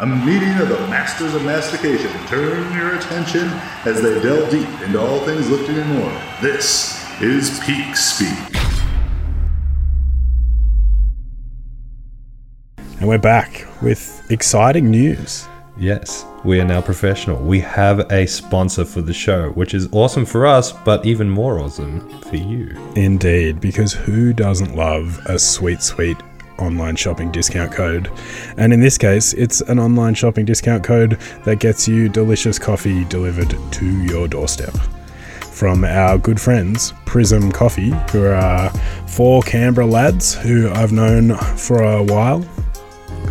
A meeting of the masters of mastication. Turn your attention as they delve deep into all things lifting and more. This is Peak Speak. And we're back with exciting news. Yes, we are now professional. We have a sponsor for the show, which is awesome for us, but even more awesome for you. Indeed, because who doesn't love a sweet, sweet online shopping discount code? And in this case, it's an online shopping discount code that gets you delicious coffee delivered to your doorstep. From our good friends, Prism Coffee, who are four Canberra lads who I've known for a while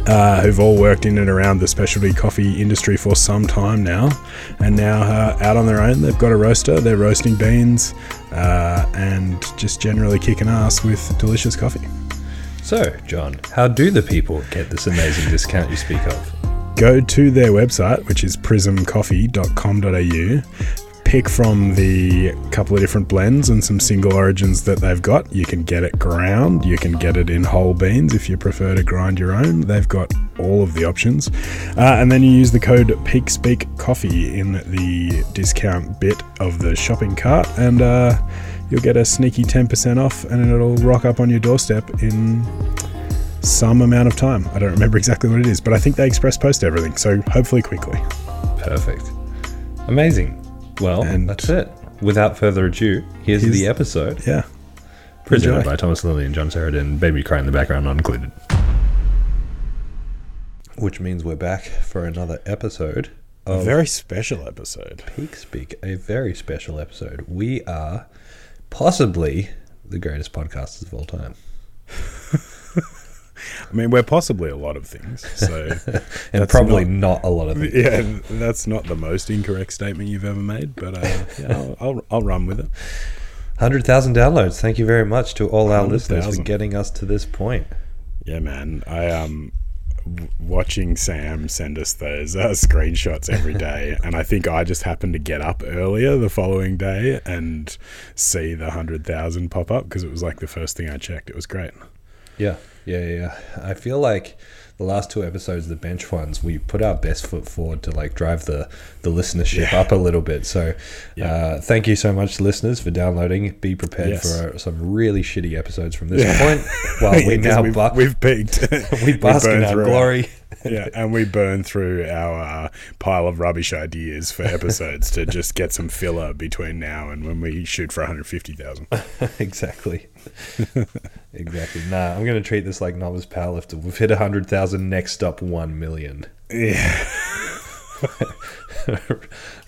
uh, who've all worked in and around the specialty coffee industry for some time now, and now uh, out on their own. They've got a roaster, they're roasting beans, uh, and just generally kicking ass with delicious coffee. So, John, how do the people get this amazing discount you speak of? Go to their website, which is prismcoffee.com.au. Pick from the couple of different blends and some single origins that they've got. You can get it ground, you can get it in whole beans if you prefer to grind your own. They've got all of the options. Uh, and then you use the code PeakSpeakCoffee in the discount bit of the shopping cart, and uh, you'll get a sneaky 10% off, and it'll rock up on your doorstep in some amount of time. I don't remember exactly what it is, but I think they express post everything, so hopefully quickly. Perfect. Amazing. Well, And- that's it. Without further ado, here's, Here's- the episode. Yeah. Presented Enjoy. by Thomas Lilly and John Sheridan. Baby cry in the background not included. Which means we're back for another episode A very special episode. Peak Speak, a very special episode. We are possibly the greatest podcasters of all time. I mean, we're possibly a lot of things, so And probably not- not, a lot of them. yeah, that's not the most incorrect statement you've ever made, but uh, yeah, I'll, I'll, I'll run with it. 100,000 downloads. Thank you very much to all our listeners for getting us to this point. Yeah, man. I um watching Sam send us those uh, screenshots every day, and I think I just happened to get up earlier the following day and see the hundred thousand pop up because it was like the first thing I checked. It was great. Yeah, yeah, yeah, yeah. I feel like the last two episodes, the bench ones, we put our best foot forward to like drive the the listenership Yeah. up a little bit. So, Yeah. uh, thank you so much, listeners, for downloading. Be prepared Yes. for some really shitty episodes from this Yeah. point. While we now we've, bu- we've peaked. we bask in our glory. Yeah, and we burn through our uh, pile of rubbish ideas for episodes to just get some filler between now and when we shoot for 150,000. exactly. exactly. Nah, I'm gonna treat this like novice powerlifter. We've hit hundred thousand. Next up, one million. Yeah.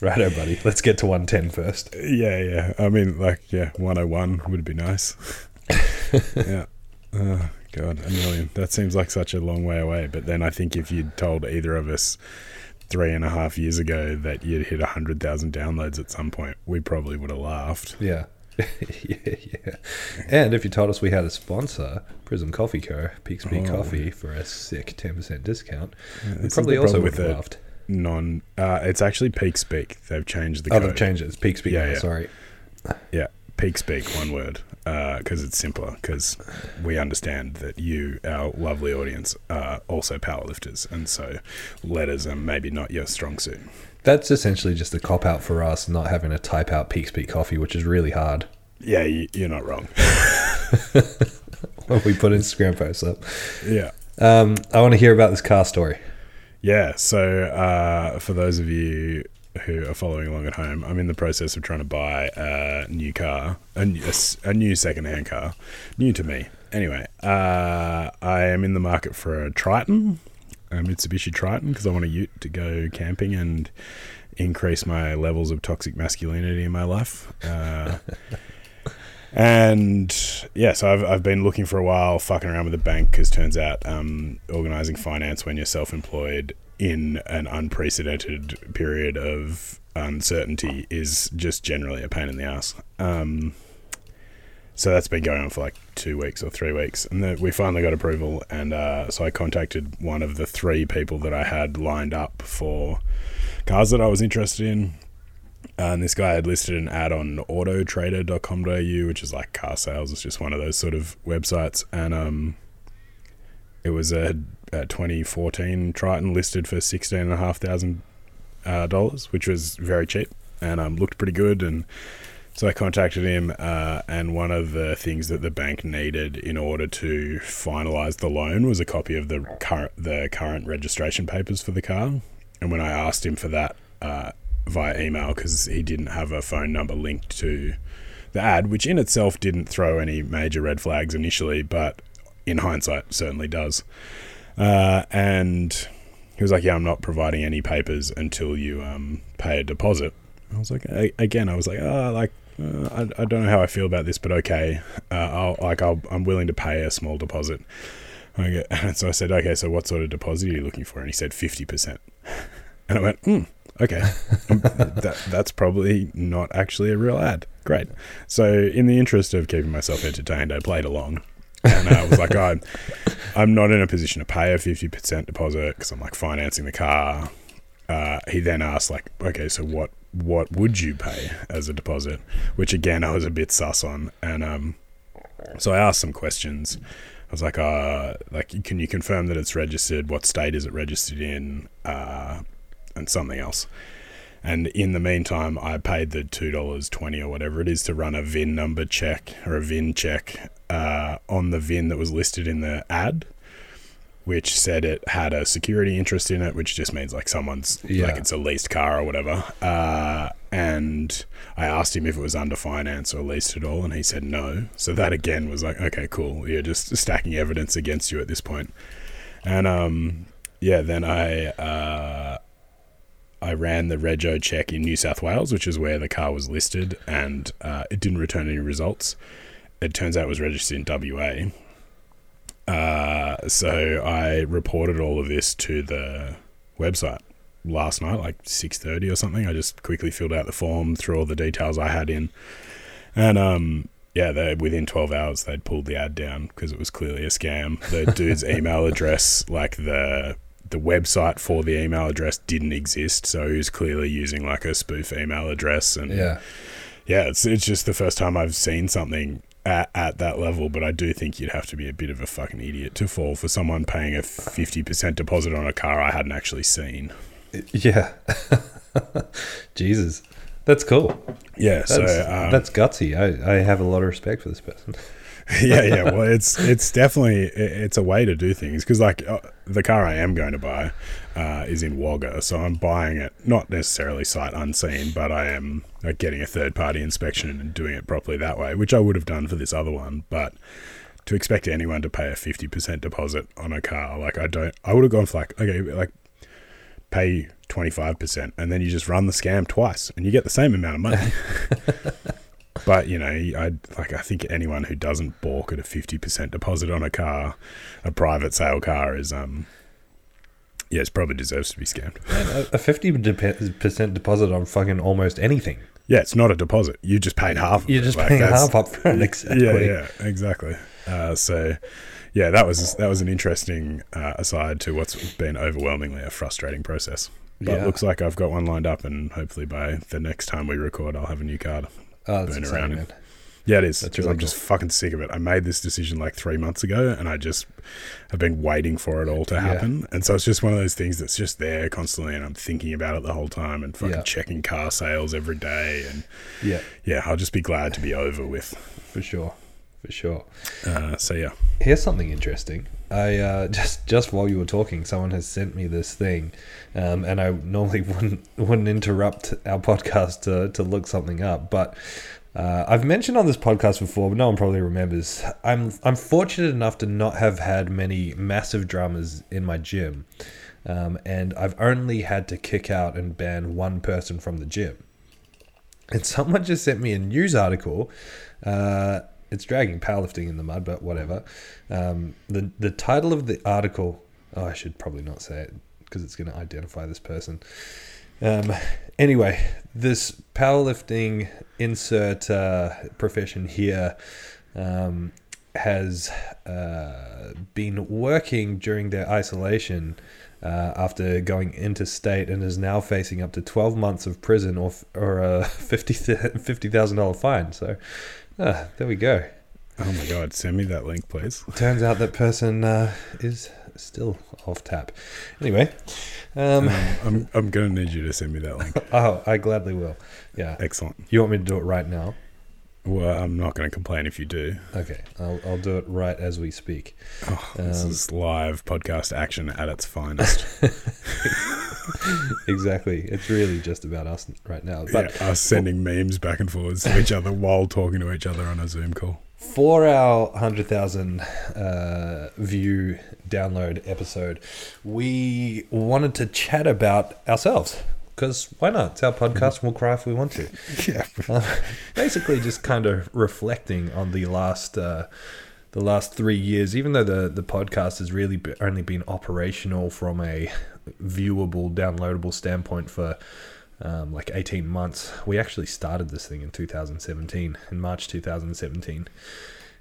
Righto, buddy. Let's get to 110 first. Yeah, yeah. I mean, like, yeah, 101 would be nice. yeah. Oh, God, a million. That seems like such a long way away. But then I think if you'd told either of us three and a half years ago that you'd hit 100,000 downloads at some point, we probably would have laughed. Yeah. yeah, yeah. And if you told us we had a sponsor, Prism Coffee Co., Peak Oh. Coffee, for a sick 10% discount, we probably also would have laughed. Non, uh, it's actually Peak Speak. They've changed the Oh, code. they've changed it. It's Peak Speed Yeah, yeah. sorry. Yeah, Peak Speak, one word, because it's simpler. Because we understand that you, our lovely audience, are also powerlifters, and so letters are maybe not your strong suit. That's essentially just a cop out for us not having to type out Peak Coffee, which is really hard Yeah, you, you're not wrong. when we put Instagram posts up. yeah. Um, I want to hear about this car story. Yeah, so uh, for those of you who are following along at home, I'm in the process of trying to buy a new car, a new secondhand car, new to me. Anyway, uh, I am in the market for a Triton, a Mitsubishi Triton, because I want a ute to go camping and increase my levels of toxic masculinity in my life. Uh, and yeah, so I've, I've been looking for a while, fucking around with the bank, because turns out um, organizing finance when you're self employed in an unprecedented period of uncertainty is just generally a pain in the ass. Um, so that's been going on for like two weeks or three weeks, and then we finally got approval. And uh, so I contacted one of the three people that I had lined up for cars that I was interested in. And this guy had listed an ad on autotrader.com.au, which is like car sales. It's just one of those sort of websites. And um, it was a, a 2014 Triton listed for 16,500, uh, dollars, which was very cheap and um, looked pretty good. And so I contacted him, uh, and one of the things that the bank needed in order to finalize the loan was a copy of the current the current registration papers for the car. And when I asked him for that uh, via email, because he didn't have a phone number linked to the ad, which in itself didn't throw any major red flags initially, but in hindsight certainly does. Uh, and he was like, "Yeah, I'm not providing any papers until you um, pay a deposit." I was like, again, I was like, oh, like uh, I, I don't know how I feel about this, but okay, uh, I'll like I'll, I'm willing to pay a small deposit. And so I said, okay, so what sort of deposit are you looking for? And he said fifty percent. And I went, hmm, okay, um, that that's probably not actually a real ad. Great. So in the interest of keeping myself entertained, I played along. And I was like, I'm, I'm not in a position to pay a 50% deposit because I'm like financing the car. Uh, he then asked, like, okay, so what what would you pay as a deposit? Which again, I was a bit sus on, and um, so I asked some questions. I was like, uh, like, can you confirm that it's registered? What state is it registered in? Uh, and something else. And in the meantime, I paid the two dollars twenty or whatever it is to run a VIN number check or a VIN check uh, on the VIN that was listed in the ad which said it had a security interest in it, which just means like someone's Yeah. like it's a leased car or whatever. Uh, and I asked him if it was under finance or leased at all, and he said no. So that again was like, okay, cool. You're just stacking evidence against you at this point. And um, yeah, then I uh, I ran the rego check in New South Wales, which is where the car was listed, and uh, it didn't return any results. It turns out it was registered in WA. Uh, so I reported all of this to the website last night, like six thirty or something. I just quickly filled out the form, threw all the details I had in, and um, yeah, they within twelve hours they'd pulled the ad down because it was clearly a scam. The dude's email address, like the the website for the email address, didn't exist, so he was clearly using like a spoof email address, and Yeah. yeah, it's it's just the first time I've seen something at, at that level, but I do think you'd have to be a bit of a fucking idiot to fall for someone paying a fifty percent deposit on a car I hadn't actually seen. Yeah. Jesus. That's cool. Yeah, That's, so um, that's gutsy. I, I have a lot of respect for this person. yeah, yeah. Well, it's it's definitely it's a way to do things because like uh, the car I am going to buy uh, is in Wagga, so I'm buying it not necessarily sight unseen, but I am like, getting a third party inspection and doing it properly that way, which I would have done for this other one, but. To expect anyone to pay a fifty percent deposit on a car, like I don't, I would have gone for like okay, like pay twenty five percent, and then you just run the scam twice, and you get the same amount of money. But you know, I like I think anyone who doesn't balk at a fifty percent deposit on a car, a private sale car, is um, yeah, it probably deserves to be scammed. a fifty percent deposit on fucking almost anything. Yeah, it's not a deposit. You just paid half. You're just Like, paying half up front. Exactly. Yeah, yeah, exactly. Uh, so, yeah, that was that was an interesting uh, aside to what's been overwhelmingly a frustrating process. But Yeah. it looks like I've got one lined up, and hopefully by the next time we record, I'll have a new card. Oh, Burn exciting, around. man. Yeah, it is. Really I'm just fucking sick of it. I made this decision like three months ago, and I just have been waiting for it all to Yeah. happen. And so it's just one of those things that's just there constantly, and I'm thinking about it the whole time, and fucking Yeah. checking car sales every day. And Yeah, yeah, I'll just be glad to be over with. for sure, for sure. Uh, so yeah, Here's something interesting. I uh, just just while you were talking, someone has sent me this thing, um, and I normally wouldn't wouldn't interrupt our podcast to to look something up, but. Uh, I've mentioned on this podcast before, but no one probably remembers. I'm I'm fortunate enough to not have had many massive dramas in my gym, um, and I've only had to kick out and ban one person from the gym. And someone just sent me a news article. Uh, it's dragging powerlifting in the mud, but whatever. Um, the the title of the article. Oh, I should probably not say it because it's going to identify this person. Um, anyway, this powerlifting insert uh, profession here um, has uh, been working during their isolation uh, after going interstate and is now facing up to 12 months of prison or, or a $50,000 $50, fine. So uh, there we go. Oh my god, send me that link, please. Turns out that person uh, is still off tap. Anyway, um, Um, I'm, I'm going to need you to send me that link. oh, I gladly will. Yeah. Excellent. You want me to do it right now? Well, I'm not going to complain if you do. Okay, I'll, I'll do it right as we speak. Oh, this Um, is live podcast action at its finest. exactly. It's really just about us right now. But yeah, us sending memes back and forwards to each other while talking to each other on a Zoom call. for our 100,000 uh, view download episode, we wanted to chat about ourselves. Because why not? It's our podcast. We'll cry if we want to. Yeah. Uh, basically, just kind of reflecting on the last uh, the last three years. Even though the the podcast has really be, only been operational from a viewable, downloadable standpoint for um, like eighteen months, we actually started this thing in 2017, in March 2017.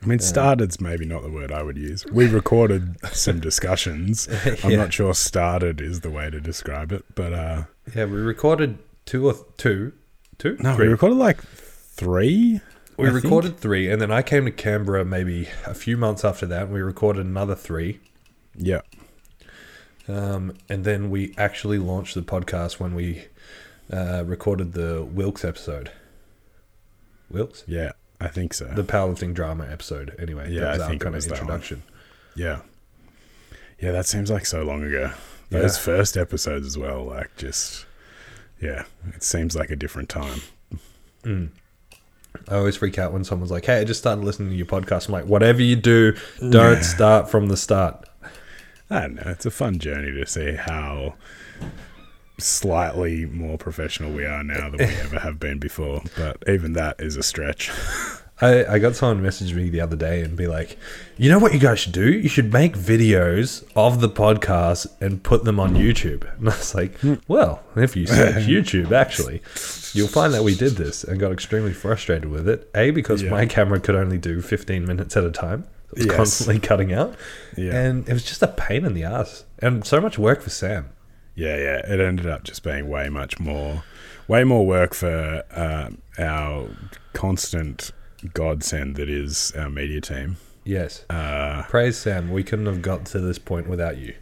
I mean, started's maybe not the word I would use. We recorded some discussions. I'm not sure started is the way to describe it, but uh, Yeah, we recorded two or two, two. no, Three. we recorded like three. We I think. recorded three, and then I came to Canberra maybe a few months after that. And we recorded another three. Yeah, Um, and then we actually launched the podcast when we uh, recorded the Wilks episode. Wilks? yeah, I think so. The powerlifting drama episode, anyway. Yeah, that was I our think kind of introduction. yeah, yeah, that seems like so long ago. Those Yeah. first episodes as well, like just yeah, it seems like a different time. Mm. I always freak out when someone's like, hey, I just started listening to your podcast. I'm like, whatever you do, don't Yeah. start from the start. I don't know. It's a fun journey to see how slightly more professional we are now than we ever have been before. But even that is a stretch. I, I got someone message me the other day and be like, you know what you guys should do? You should make videos of the podcast and put them on YouTube. And I was like, hmm. well, if you search YouTube, actually, you'll find that we did this and got extremely frustrated with it. A, because Yeah. my camera could only do 15 minutes at a time. It was Yes. constantly cutting out. Yeah. And it was just a pain in the ass. And so much work for Sam. Yeah, yeah. It ended up just being way much more, way more work for uh, our constant godsend that is our media team. Yes. Uh, Praise Sam. We couldn't have got to this point without you.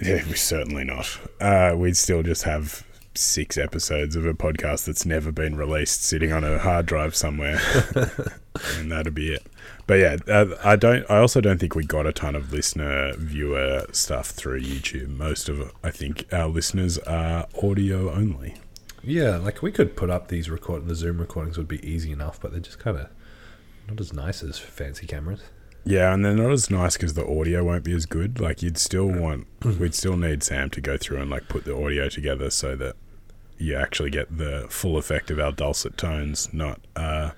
yeah, we certainly not. Uh, we'd still just have six episodes of a podcast that's never been released sitting on a hard drive somewhere, and that'd be it. But yeah, uh, I don't. I also don't think we got a ton of listener viewer stuff through YouTube. Most of, I think, our listeners are audio only. Yeah, like we could put up these record the Zoom recordings would be easy enough, but they're just kind of not as nice as fancy cameras. Yeah, and they're not as nice because the audio won't be as good. Like you'd still want, we'd still need Sam to go through and like put the audio together so that you actually get the full effect of our dulcet tones, not uh,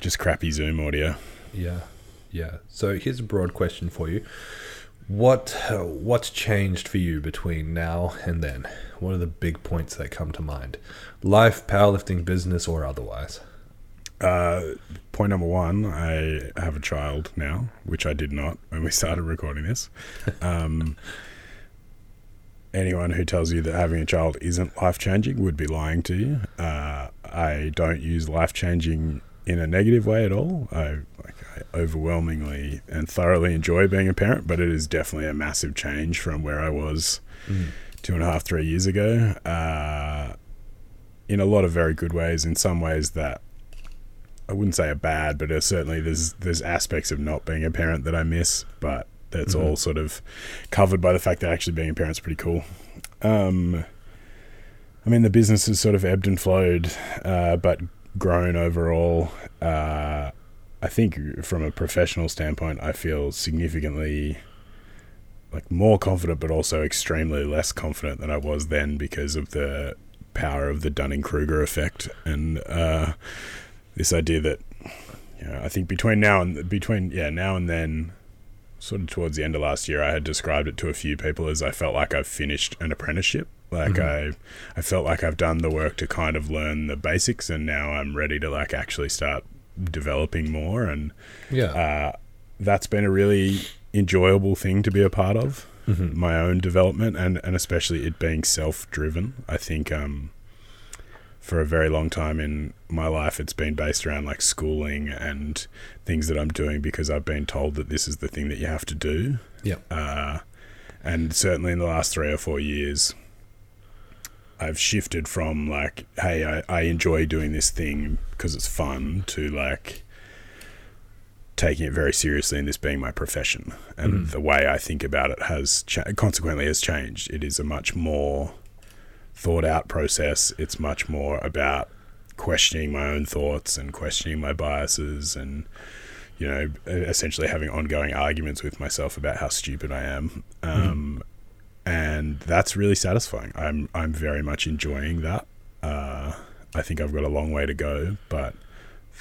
just crappy Zoom audio. Yeah, yeah. So here's a broad question for you: What what's changed for you between now and then? What are the big points that come to mind? Life, powerlifting, business, or otherwise? Uh, point number one, I have a child now, which I did not when we started recording this. Um, anyone who tells you that having a child isn't life changing would be lying to you. Uh, I don't use life changing in a negative way at all. I like I overwhelmingly and thoroughly enjoy being a parent, but it is definitely a massive change from where I was two and a half, three years ago. Uh, in a lot of very good ways. In some ways that I wouldn't say are bad, but uh, certainly there's there's aspects of not being a parent that I miss, but that's Mhm. all sort of covered by the fact that actually being a parent's pretty cool. Um, I mean, the business has sort of ebbed and flowed, uh, but grown overall. Uh, I think from a professional standpoint, I feel significantly like more confident, but also extremely less confident than I was then because of the power of the Dunning Kruger effect and uh, this idea that you know, I think between now and between yeah now and then, sort of towards the end of last year, I had described it to a few people as I felt like I've finished an apprenticeship. Like Mhm. I, I felt like I've done the work to kind of learn the basics, and now I'm ready to like actually start developing more. And Yeah. uh, that's been a really enjoyable thing to be a part of Mhm. my own development and, and especially it being self driven. I think um, for a very long time in my life, it's been based around like schooling and things that I'm doing because I've been told that this is the thing that you have to do. Yeah. Uh, and certainly in the last three or four years, I've shifted from like, hey, I, I enjoy doing this thing because it's fun to like taking it very seriously and this being my profession. And Mhm. the way I think about it has cha- consequently has changed. It is a much more thought out process. It's much more about questioning my own thoughts and questioning my biases and you know essentially having ongoing arguments with myself about how stupid I am. Um, and that's really satisfying. I'm I'm very much enjoying that. Uh, I think I've got a long way to go, but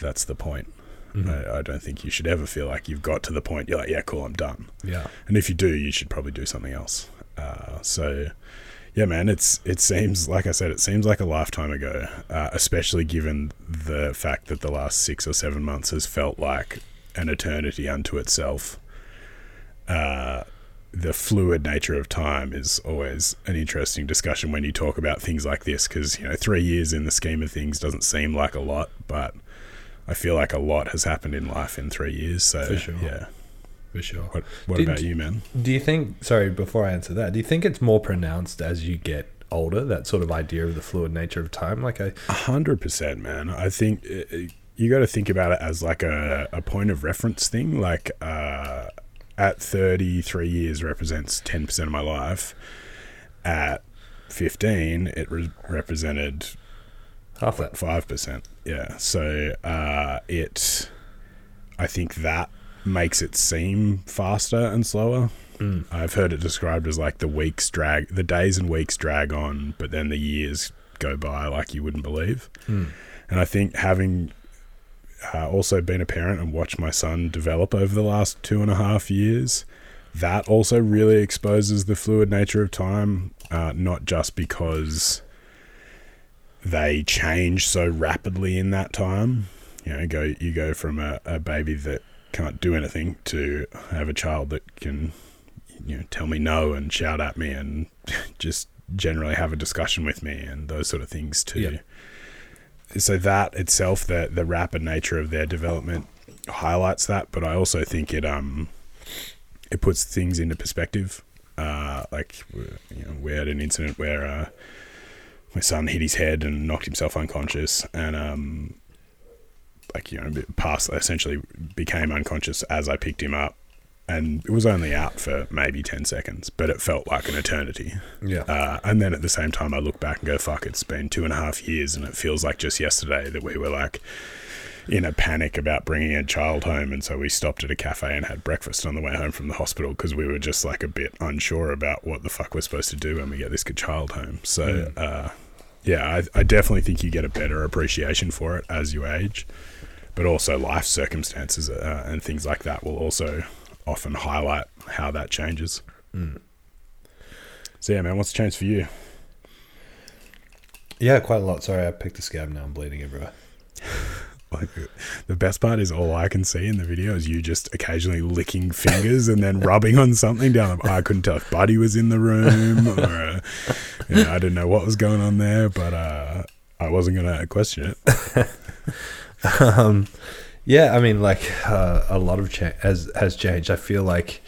that's the point. Mhm. I, I don't think you should ever feel like you've got to the point you're like, yeah, cool, I'm done. yeah. And if you do, you should probably do something else. Uh, so, yeah, man, it's it seems like I said, it seems like a lifetime ago, uh, especially given the fact that the last six or seven months has felt like an eternity unto itself. Uh, the fluid nature of time is always an interesting discussion when you talk about things like this because you know three years in the scheme of things doesn't seem like a lot, but I feel like a lot has happened in life in three years. So For sure. yeah, For sure. what what about you, man? Do you think? Sorry, before I answer that, do you think it's more pronounced as you get older? That sort of idea of the fluid nature of time. Like a hundred percent, man. I think uh, you got to think about it as like a, a point of reference thing. Like uh, at thirty three years represents ten percent of my life. At fifteen, it re- represented half that. five percent. Yeah. So uh, it, I think that makes it seem faster and slower. Mm. I've heard it described as like the weeks drag, the days and weeks drag on, but then the years go by like you wouldn't believe. Mm. And I think having uh, also been a parent and watched my son develop over the last two and a half years, that also really exposes the fluid nature of time, uh, not just because they change so rapidly in that time. You know, go you go from a, a baby that can't do anything to have a child that can, you know, tell me no and shout at me and just generally have a discussion with me and those sort of things too Yeah. So that itself, the the rapid nature of their development highlights that, but I also think it um it puts things into perspective. Uh, like you know, we had an incident where uh, my son hit his head and knocked himself unconscious, and um, like you know, passed essentially became unconscious as I picked him up, and it was only out for maybe ten seconds, but it felt like an eternity. Yeah. Uh, and then at the same time, I look back and go, fuck, it's been two and a half years, and it feels like just yesterday that we were like in a panic about bringing a child home. And so we stopped at a cafe and had breakfast on the way home from the hospital because we were just like a bit unsure about what the fuck we're supposed to do when we get this child home. So, uh, yeah, I, I definitely think you get a better appreciation for it as you age. But also, life circumstances uh, and things like that will also often highlight how that changes. Mm. So, yeah, man, what's changed for you? Yeah, quite a lot. Sorry, I picked a scab now. I'm bleeding everywhere. Like the best part is all I can see in the video is you just occasionally licking fingers and then rubbing on something down. I couldn't tell if Buddy was in the room or uh, you know, I didn't know what was going on there, but uh, I wasn't gonna question it. um, yeah, I mean, like uh, a lot of cha- has has changed. I feel like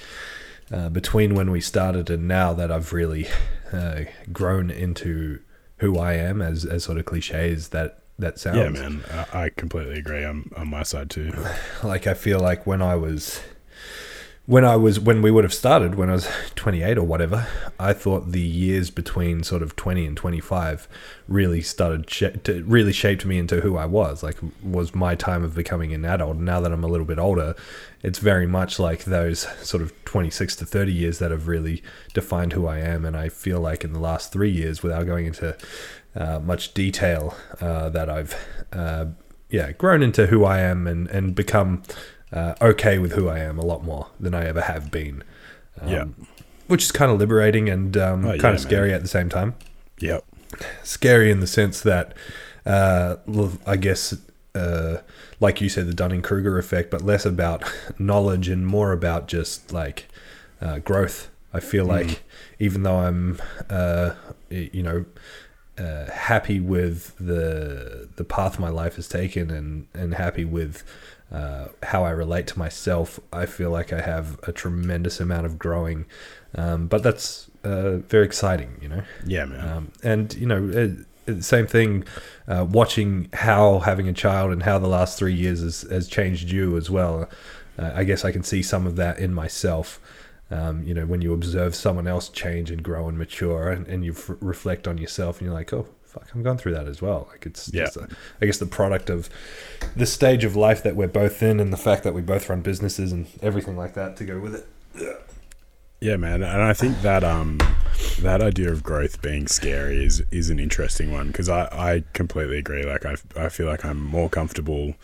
uh, between when we started and now that I've really uh, grown into who I am, as as sort of cliche as that that sounds. Yeah, man, I, I completely agree. I'm on my side too. Like I feel like when I was when I was when we would have started when I was 28 or whatever, I thought the years between sort of 20 and 25 really started to, really shaped me into who I was. Like was my time of becoming an adult. Now that I'm a little bit older, it's very much like those sort of 26 to 30 years that have really defined who I am. And I feel like in the last three years, without going into uh, much detail, uh, that I've uh, yeah grown into who I am and and become uh, okay with who I am a lot more than I ever have been. Um, Yeah. which is kind of liberating and um, Oh, kind yeah, of scary man. at the same time. Yep. Scary in the sense that, uh, I guess, uh, like you said, the Dunning Kruger effect, but less about knowledge and more about just like uh, growth. I feel like even though I'm, uh, you know, uh, happy with the the path my life has taken and and happy with uh, how I relate to myself, I feel like I have a tremendous amount of growing. Um, but that's uh, very exciting, you know. Yeah, man. Um, and you know, it, it- same thing. Uh, watching how having a child and how the last three years has, has changed you as well. Uh, I guess I can see some of that in myself. Um, you know, when you observe someone else change and grow and mature, and, and you f- reflect on yourself, and you're like, oh fuck, I'm going through that as well. Like it's Yeah. just, a, I guess, the product of the stage of life that we're both in, and the fact that we both run businesses and everything like that to go with it. Yeah, man, and I think that um that idea of growth being scary is is an interesting one because I I completely agree. Like I I feel like I'm more comfortable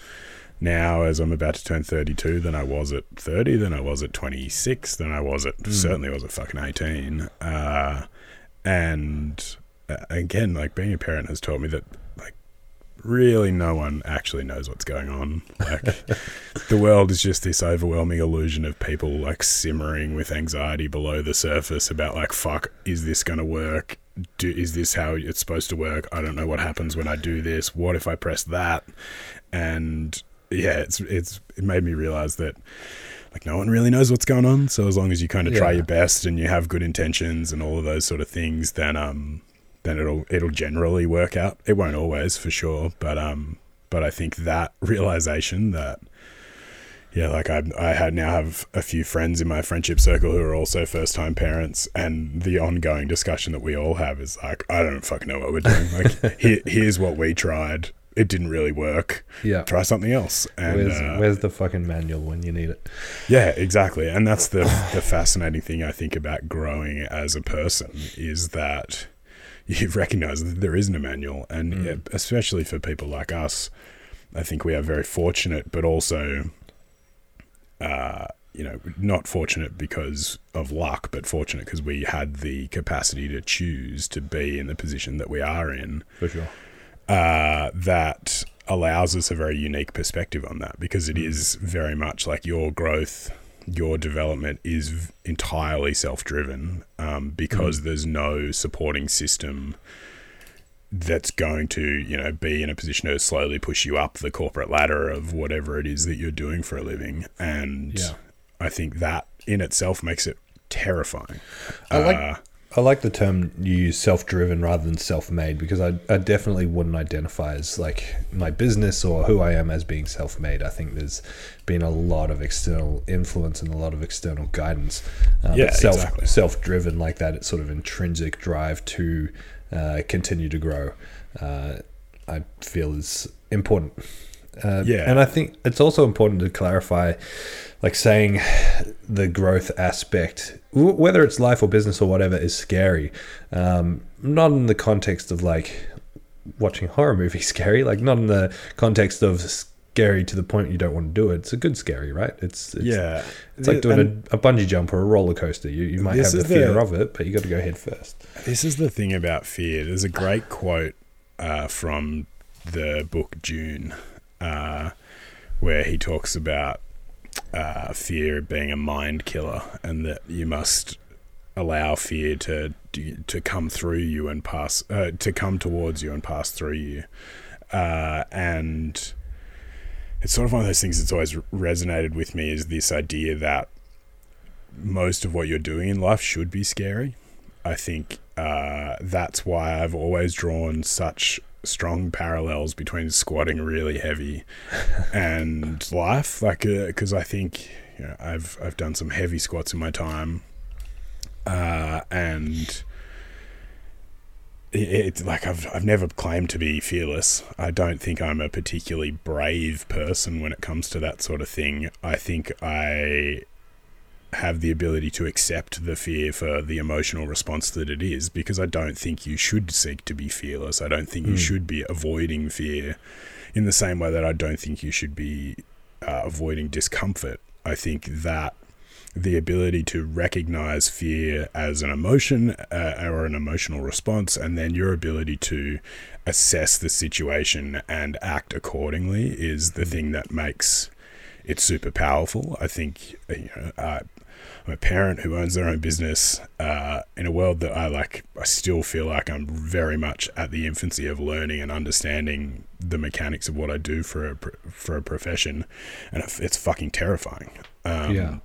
now as I'm about to turn 32 than I was at 30, than I was at 26, than I was at certainly was at fucking 18. Uh, and again, like being a parent has taught me that like really no one actually knows what's going on. Like the world is just this overwhelming illusion of people like simmering with anxiety below the surface about like fuck is this going to work? Do, is this how it's supposed to work? I don't know what happens when I do this. What if I press that? And yeah, it's it's it made me realize that like no one really knows what's going on. So as long as you kind of try your best and you have good intentions and all of those sort of things, then um then it'll it'll generally work out. It won't always for sure, but um but I think that realization that yeah, like I I had now have a few friends in my friendship circle who are also first time parents, and the ongoing discussion that we all have is like, I don't fucking know what we're doing. Like, here, here's what we tried. It didn't really work. Yeah. Try something else. And Where's, uh, where's the fucking manual when you need it? yeah, exactly. And that's the the fascinating thing I think about growing as a person is that you recognize that there isn't a manual, and yeah, especially for people like us, I think we are very fortunate, but also, uh, you know, not fortunate because of luck, but fortunate because we had the capacity to choose to be in the position that we are in. For sure. uh, that allows us a very unique perspective on that because it is very much like your growth, your development is entirely self driven um, because there's no supporting system that's going to you know be in a position to slowly push you up the corporate ladder of whatever it is that you're doing for a living. And Yeah. i think that in itself makes it terrifying. I like Uh, I like the term you use self-driven rather than self-made because I, I definitely wouldn't identify as like my business or who I am as being self-made. I think there's been a lot of external influence and a lot of external guidance. Uh, Yeah, self exactly. self-driven like that, it's sort of intrinsic drive to uh, continue to grow. Uh, I feel is important. Uh, Yeah. and I think it's also important to clarify, like saying the growth aspect, w- whether it's life or business or whatever, is scary. Um, not in the context of like watching horror movies scary, like not in the context of scary to the point you don't want to do it. It's a good scary, right? It's, it's yeah It's like doing And- a, a bungee jump or a roller coaster. You you might have the fear the- of it, but you got to go head first. This is the thing about fear. There's a great quote uh, from the book Dune, uh, where he talks about uh, fear being a mind killer, and that you must allow fear to to come through you and pass uh, to come towards you and pass through you, uh, and it's sort of one of those things that's always resonated with me is this idea that most of what you're doing in life should be scary. I think uh, that's why I've always drawn such strong parallels between squatting really heavy and life. Like, because I think you know, I've I've done some heavy squats in my time, uh, and it, it's like I've I've never claimed to be fearless. I don't think I'm a particularly brave person when it comes to that sort of thing. I think I have the ability to accept the fear for the emotional response that it is because I don't think you should seek to be fearless. I don't think you should be avoiding fear in the same way that I don't think you should be uh, avoiding discomfort. I think that the ability to recognize fear as an emotion uh, or an emotional response, and then your ability to assess the situation and act accordingly is the thing that makes it super powerful. I think you know, uh, I'm a parent who owns their own business uh, in a world that I like. I still feel like I'm very much at the infancy of learning and understanding the mechanics of what I do for a for a profession, and it's fucking terrifying. Um, Yeah.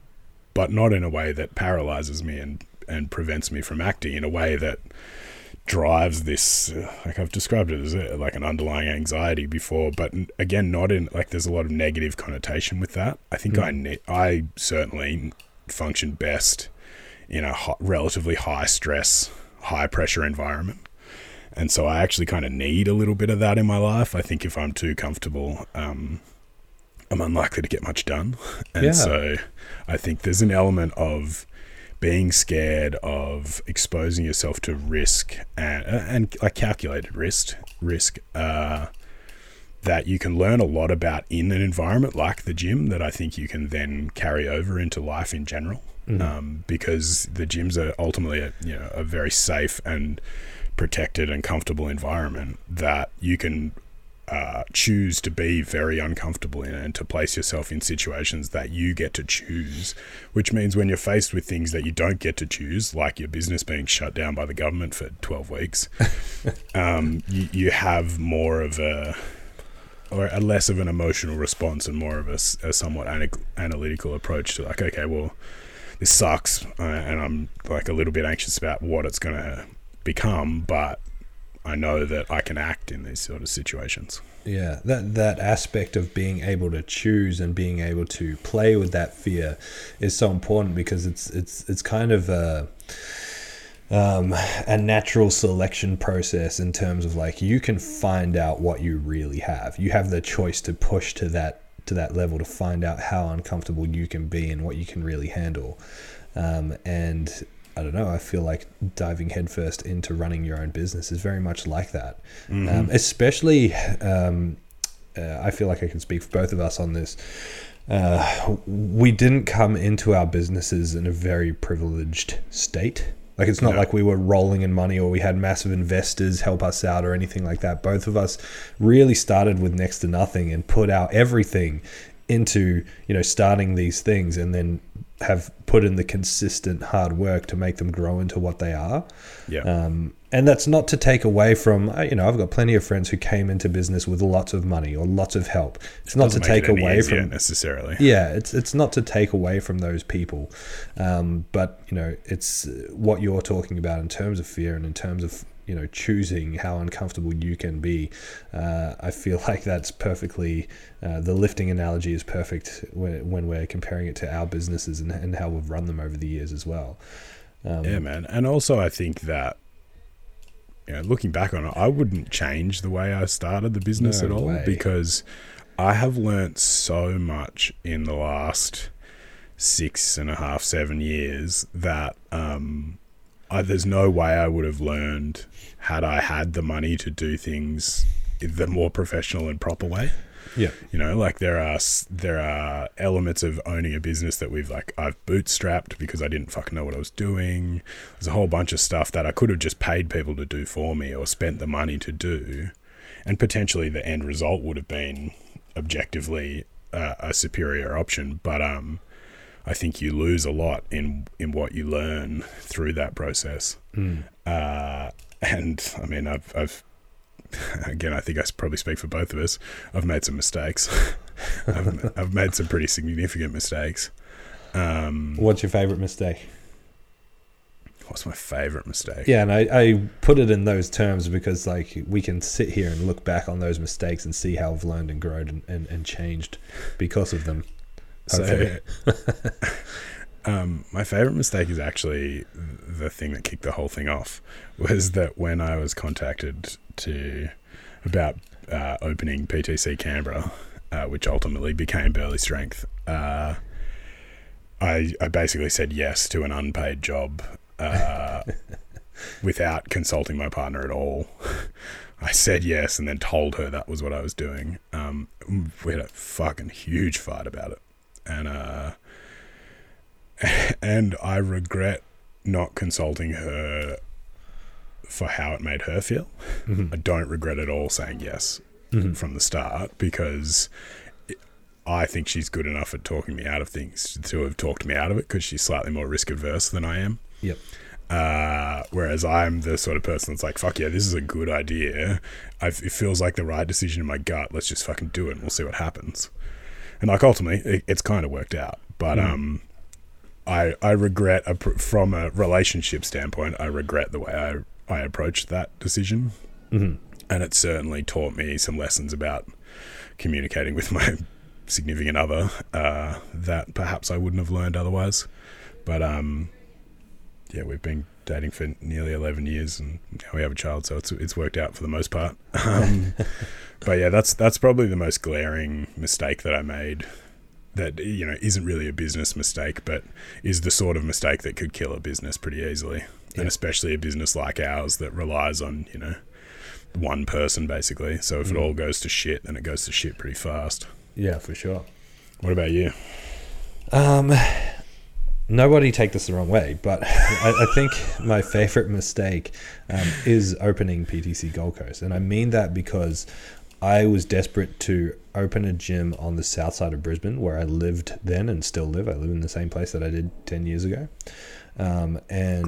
but not in a way that paralyzes me and and prevents me from acting. In a way that drives this uh, like I've described it as a, like an underlying anxiety before but again not in like there's a lot of negative connotation with that I think I ne- I certainly function best in a ho- relatively high stress high pressure environment. And so I actually kind of need a little bit of that in my life. I think if I'm too comfortable um I'm unlikely to get much done. And Yeah. so I think there's an element of being scared of exposing yourself to risk and and like calculated risk risk uh, that you can learn a lot about in an environment like the gym that I think you can then carry over into life in general. Um, because the gyms are ultimately a, you know a very safe and protected and comfortable environment that you can uh, choose to be very uncomfortable in and to place yourself in situations that you get to choose, which means when you're faced with things that you don't get to choose, like your business being shut down by the government for 12 weeks, um, you, you have more of a or a less of an emotional response and more of a somewhat ana- analytical approach to like, okay, well, this sucks, uh, and I'm like a little bit anxious about what it's going to become, but I know that I can act in these sort of situations. Yeah, that that aspect of being able to choose and being able to play with that fear is so important because it's it's it's kind of a um, a natural selection process in terms of like you can find out what you really have. You have the choice to push to that to that level to find out how uncomfortable you can be and what you can really handle. Um, and I don't know. I feel like diving headfirst into running your own business is very much like that. Um, especially, um, uh, I feel like I can speak for both of us on this. Uh, we didn't come into our businesses in a very privileged state. Like it's not No. like we were rolling in money or we had massive investors help us out or anything like that. Both of us really started with next to nothing and put our everything into you know starting these things and then have put in the consistent hard work to make them grow into what they are. Yeah. Um, and that's not to take away from, uh, you know, I've got plenty of friends who came into business with lots of money or lots of help. It's not to take it away from, necessarily. yeah, it's it's not to take away from those people, um, but you know, it's what you're talking about in terms of fear and in terms of you know choosing how uncomfortable you can be. Uh, I feel like that's perfectly uh, the lifting analogy is perfect when, when we're comparing it to our businesses and, and how we've run them over the years as well. Um, Yeah, man. And also, I think that, you know, looking back on it, I wouldn't change the way I started the business No at all way. because I have learnt so much in the last six and a half, seven years that um, I, there's no way I would have learned had I had the money to do things the more professional and proper way. Yeah, You know, like there are there are elements of owning a business that we've like I've bootstrapped because I didn't fucking know what I was doing. There's a whole bunch of stuff that I could have just paid people to do for me or spent the money to do, and potentially the end result would have been objectively uh, a superior option. But um, I think you lose a lot in in what you learn through that process. Uh, and I mean, I've I've again, I think I probably speak for both of us. I've made some mistakes. I've, I've made some pretty significant mistakes. Um, What's your favorite mistake? what's my favorite mistake? Yeah, and I, I put it in those terms because like we can sit here and look back on those mistakes and see how I've learned and grown and, and, and changed because of them. So, hopefully. um, my favorite mistake is actually the thing that kicked the whole thing off. Was that when I was contacted to about uh, opening PTC Canberra, uh, which ultimately became Burley Strength. Uh, I I basically said yes to an unpaid job uh, without consulting my partner at all. I said yes and then told her that was what I was doing. Um, we had a fucking huge fight about it, and uh, and I regret not consulting her for how it made her feel. I don't regret at all saying yes from the start because I think she's good enough at talking me out of things to have talked me out of it because she's slightly more risk averse than I am. Yep. Uh, whereas I'm the sort of person that's like, fuck yeah, this is a good idea. I've, it feels like the right decision in my gut. Let's just fucking do it and we'll see what happens. And like ultimately, it, it's kind of worked out. But um, I I regret a, from a relationship standpoint, I regret the way I I approached that decision, Mhm. and it certainly taught me some lessons about communicating with my significant other uh, that perhaps I wouldn't have learned otherwise. But um, yeah, we've been dating for nearly eleven years, and now we have a child, so it's it's worked out for the most part. Um, but yeah, that's that's probably the most glaring mistake that I made. That you know isn't really a business mistake, but is the sort of mistake that could kill a business pretty easily, Yeah. and especially a business like ours that relies on you know one person basically. So if it all goes to shit, then it goes to shit pretty fast. Yeah, for sure. What about you? Um, nobody take this the wrong way, but I, I think my favorite mistake um, is opening PTC Gold Coast, and I mean that because I was desperate to open a gym on the south side of Brisbane, where I lived then and still live. I live in the same place that I did ten years ago, um, and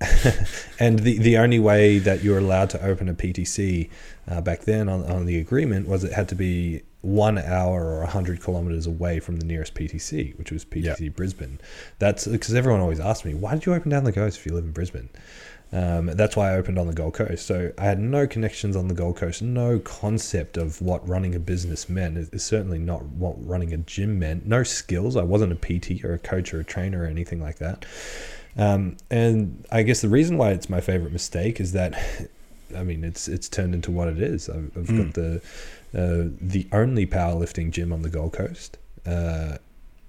and the, the only way that you were allowed to open a PTC uh, back then on, on the agreement was it had to be one hour or 100 kilometers away from the nearest PTC, which was PTC Brisbane. That's because everyone always asked me, why did you open down the coast if you live in Brisbane? Um, that's why I opened on the Gold Coast. So I had no connections on the Gold Coast, no concept of what running a business meant. It's certainly not what running a gym meant. No skills. I wasn't a PT or a coach or a trainer or anything like that. Um, and I guess the reason why it's my favorite mistake is that, I mean, it's it's turned into what it is. I've, I've got the uh, the only powerlifting gym on the Gold Coast, uh,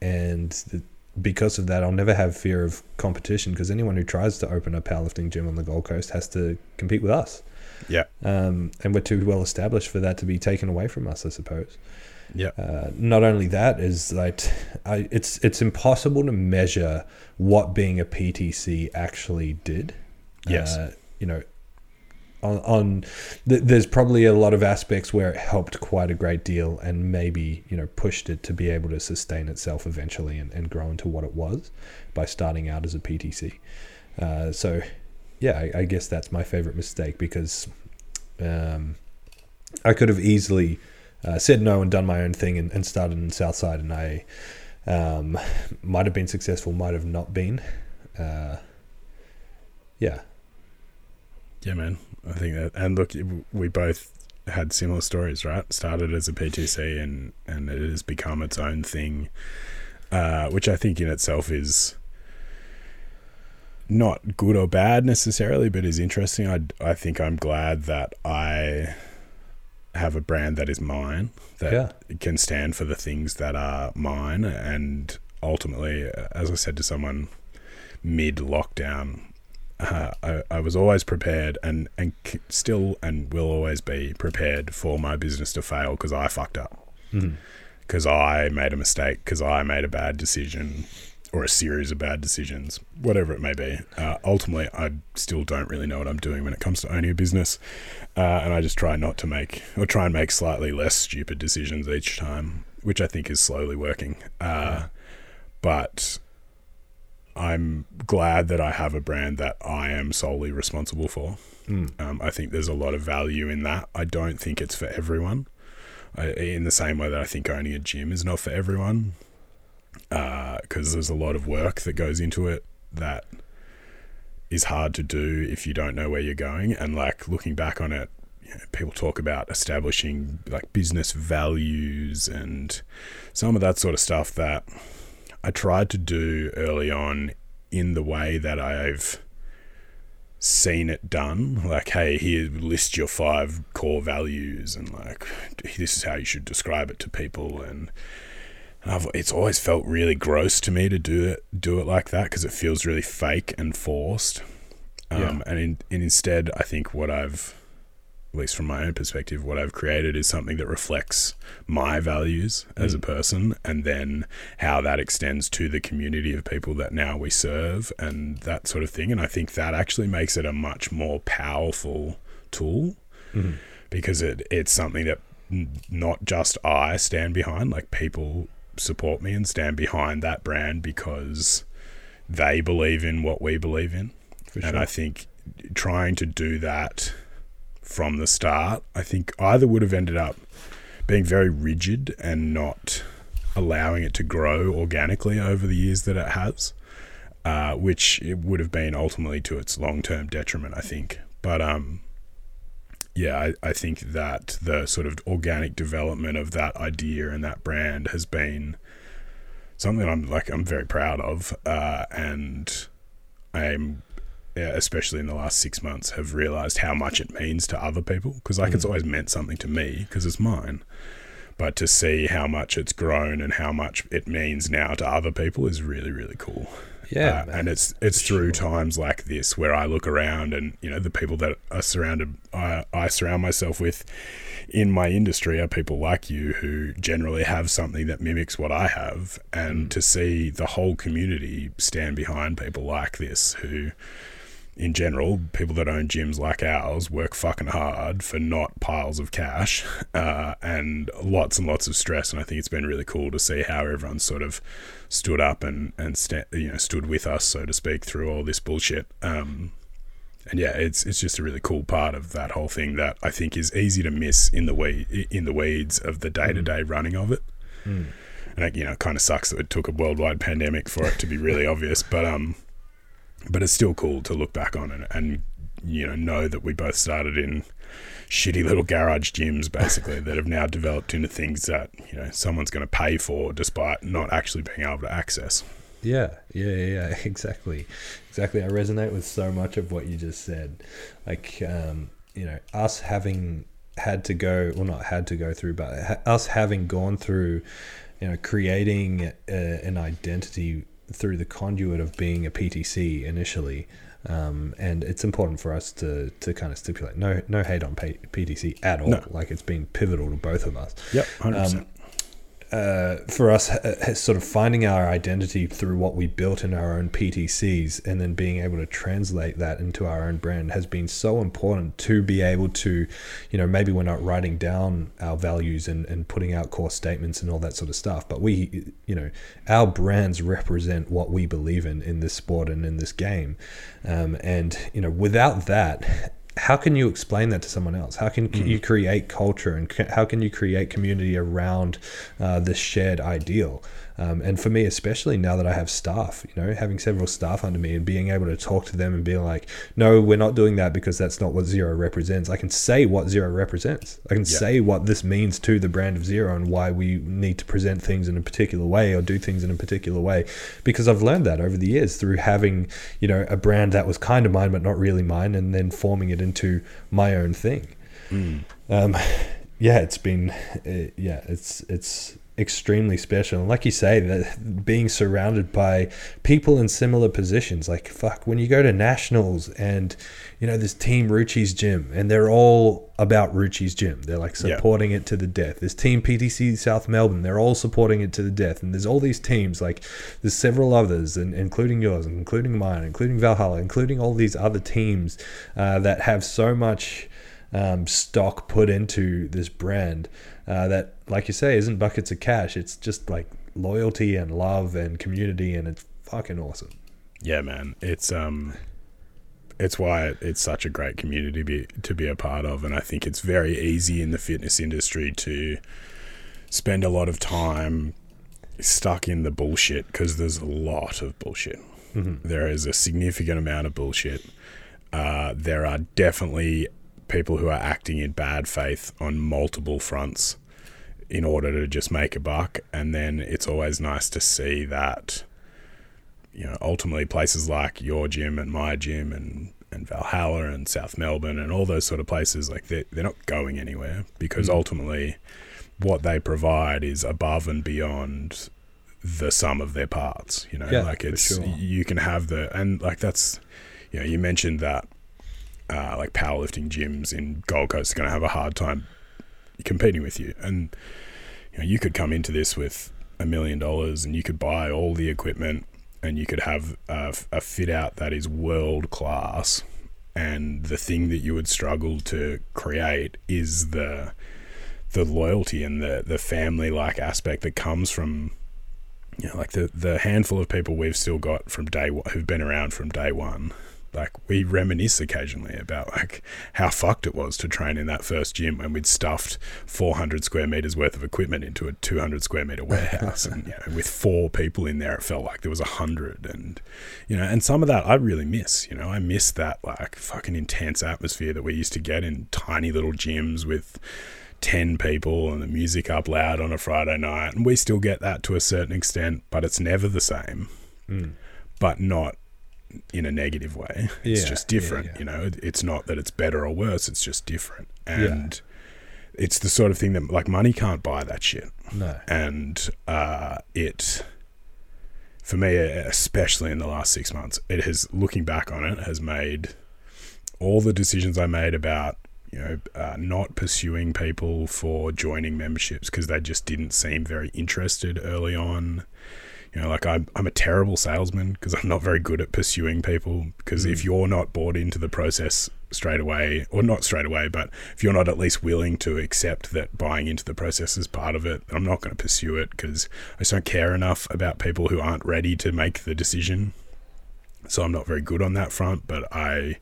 and the, because of that, I'll never have fear of competition because anyone who tries to open a powerlifting gym on the Gold Coast has to compete with us, Yeah. um, and we're too well established for that to be taken away from us, I suppose. Yeah. Uh, not only that is like I, it's it's impossible to measure what being a PTC actually did. Yes. Uh, you know, on, on th- there's probably a lot of aspects where it helped quite a great deal and maybe you know pushed it to be able to sustain itself eventually and, and grow into what it was by starting out as a PTC. Uh, so yeah, I, I guess that's my favorite mistake because um, I could have easily uh, said no and done my own thing and, and started in Southside, and I um, might have been successful, might have not been. Uh, yeah, Yeah, man. I think that, and look, we both had similar stories, right? Started as a PTC, and and it has become its own thing, uh, which I think in itself is not good or bad necessarily, but is interesting. I I think I'm glad that I have a brand that is mine that Yeah. can stand for the things that are mine, and ultimately, as I said to someone mid lockdown, uh, I, I was always prepared and, and still and will always be prepared for my business to fail because I fucked up. Because I made a mistake, because I made a bad decision or a series of bad decisions, whatever it may be. Uh, ultimately, I still don't really know what I'm doing when it comes to owning a business. Uh, and I just try not to make, or try and make slightly less stupid decisions each time, which I think is slowly working. Uh, But I'm glad that I have a brand that I am solely responsible for. Um, I think there's a lot of value in that. I don't think it's for everyone. I, in the same way that I think owning a gym is not for everyone, because there's a lot of work that goes into it that is hard to do if you don't know where you're going. And like looking back on it, you know, people talk about establishing like business values and some of that sort of stuff that I tried to do early on in the way that I've seen it done. Like, hey, here, list your five core values, and like, this is how you should describe it to people. And I've, it's always felt really gross to me to do it, do it like that because it feels really fake and forced. Um, Yeah. And, in, and instead, I think what I've least from my own perspective, what I've created is something that reflects my values as a mm. person, and then how that extends to the community of people that now we serve, and that sort of thing. And I think that actually makes it a much more powerful tool mm-hmm. because it it's something that not just I stand behind, like people support me and stand behind that brand because they believe in what we believe in. For And. I think trying to do that from the start, I think either would have ended up being very rigid and not allowing it to grow organically over the years that it has, uh, which it would have been ultimately to its long term detriment, I think. But um, yeah, I, I think that the sort of organic development of that idea and that brand has been something I'm like I'm very proud of, uh, and I'm especially in the last six months have realized how much it means to other people. Because like it's always meant something to me because it's mine, but to see how much it's grown and how much it means now to other people is really really cool. Yeah, Uh, and it's it's through times like this where I look around and you know the people that are surrounded I, I surround myself with in my industry are people like you who generally have something that mimics what I have. And to see the whole community stand behind people like this who in general, people that own gyms like ours work fucking hard for not piles of cash uh, and lots and lots of stress. And I think it's been really cool to see how everyone sort of stood up and and sta- you know stood with us, so to speak, through all this bullshit. Um, and yeah, it's it's just a really cool part of that whole thing that I think is easy to miss in the we in the weeds of the day to day running of it. And it, you know, kind of sucks that it took a worldwide pandemic for it to be really obvious, but um, but it's still cool to look back on and, and you know know that we both started in shitty little garage gyms basically that have now developed into things that you know someone's going to pay for despite not actually being able to access Yeah, yeah, yeah, exactly, exactly. I resonate with so much of what you just said. Like, um, you know, us having had to go, well, not had to go through, but ha- us having gone through, you know, creating uh an identity through the conduit of being a PTC initially. Um, and it's important for us to, to kind of stipulate no no hate on P- PTC at all. No. Like it's been pivotal to both of us yep 100% Um, uh, for us, uh, sort of finding our identity through what we built in our own PTCs and then being able to translate that into our own brand has been so important to be able to, you know, maybe we're not writing down our values and, and putting out core statements and all that sort of stuff, but we, you know, our brands represent what we believe in in this sport and in this game. Um, and, you know, without that, how can you explain that to someone else? How can you create culture and how can you create community around uh, this shared ideal? Um, and for me, especially now that I have staff, you know, having several staff under me and being able to talk to them and being like, no, we're not doing that because that's not what zero represents. I can say what zero represents. I can say what this means to the brand of zero and why we need to present things in a particular way or do things in a particular way because I've learned that over the years through having, you know, a brand that was kind of mine but not really mine and then forming it into my own thing. Um, yeah, it's been, uh, yeah, it's it's extremely special. And like you say, that being surrounded by people in similar positions, like fuck, when you go to nationals and you know there's Team Ruchi's gym, and they're all about Ruchi's gym. They're like Yeah. supporting it to the death. There's Team PTC South Melbourne. They're all supporting it to the death. And there's all these teams, like there's several others, and including yours, and including mine, including Valhalla, including all these other teams uh, that have so much um, stock put into this brand uh, that, like you say, isn't buckets of cash. It's just like loyalty and love and community, and it's fucking awesome. yeah man. It's um it's why it's such a great community to be to be a part of and i think it's very easy in the fitness industry to spend a lot of time stuck in the bullshit because there's a lot of bullshit. There is a significant amount of bullshit. Uh, there are definitely people who are acting in bad faith on multiple fronts in order to just make a buck. And then it's always nice to see that you know, ultimately places like your gym and my gym and, and Valhalla and South Melbourne and all those sort of places, like they're, they're not going anywhere because ultimately what they provide is above and beyond the sum of their parts, you know, Yeah, like it's, sure. you can have the, and like that's, you know, you mentioned that uh, like powerlifting gyms in Gold Coast are going to have a hard time competing with you. And you know, you could come into this with a million dollars and you could buy all the equipment and you could have a, a fit out that is world class. And the thing that you would struggle to create is the the loyalty and the the family like aspect that comes from you know like the the handful of people we've still got from day one who've been around from day one like we reminisce occasionally about like how fucked it was to train in that first gym when we'd stuffed 400 square meters worth of equipment into a 200 square meter warehouse. And you know, with four people in there it felt like there was a hundred. And you know and some of that i really miss you know. I miss that like fucking intense atmosphere that we used to get in tiny little gyms with 10 people and the music up loud on a friday night. And we still get that to a certain extent but it's never the same. Mm. but not in a negative way. It's Yeah, just different, yeah. you know. It's not that it's better or worse. It's just different, Yeah. and it's the sort of thing that like money can't buy that shit. No. And uh, it, for me, especially in the last six months, it has looking back on it has made all the decisions I made about you know uh, not pursuing people for joining memberships because they just didn't seem very interested early on. You know, like I'm, I'm a terrible salesman because I'm not very good at pursuing people. Because if mm. you're not bought into the process straight away, or not straight away, but if you're not at least willing to accept that buying into the process is part of it, I'm not going to pursue it because I just don't care enough about people who aren't ready to make the decision. So I'm not very good on that front, but I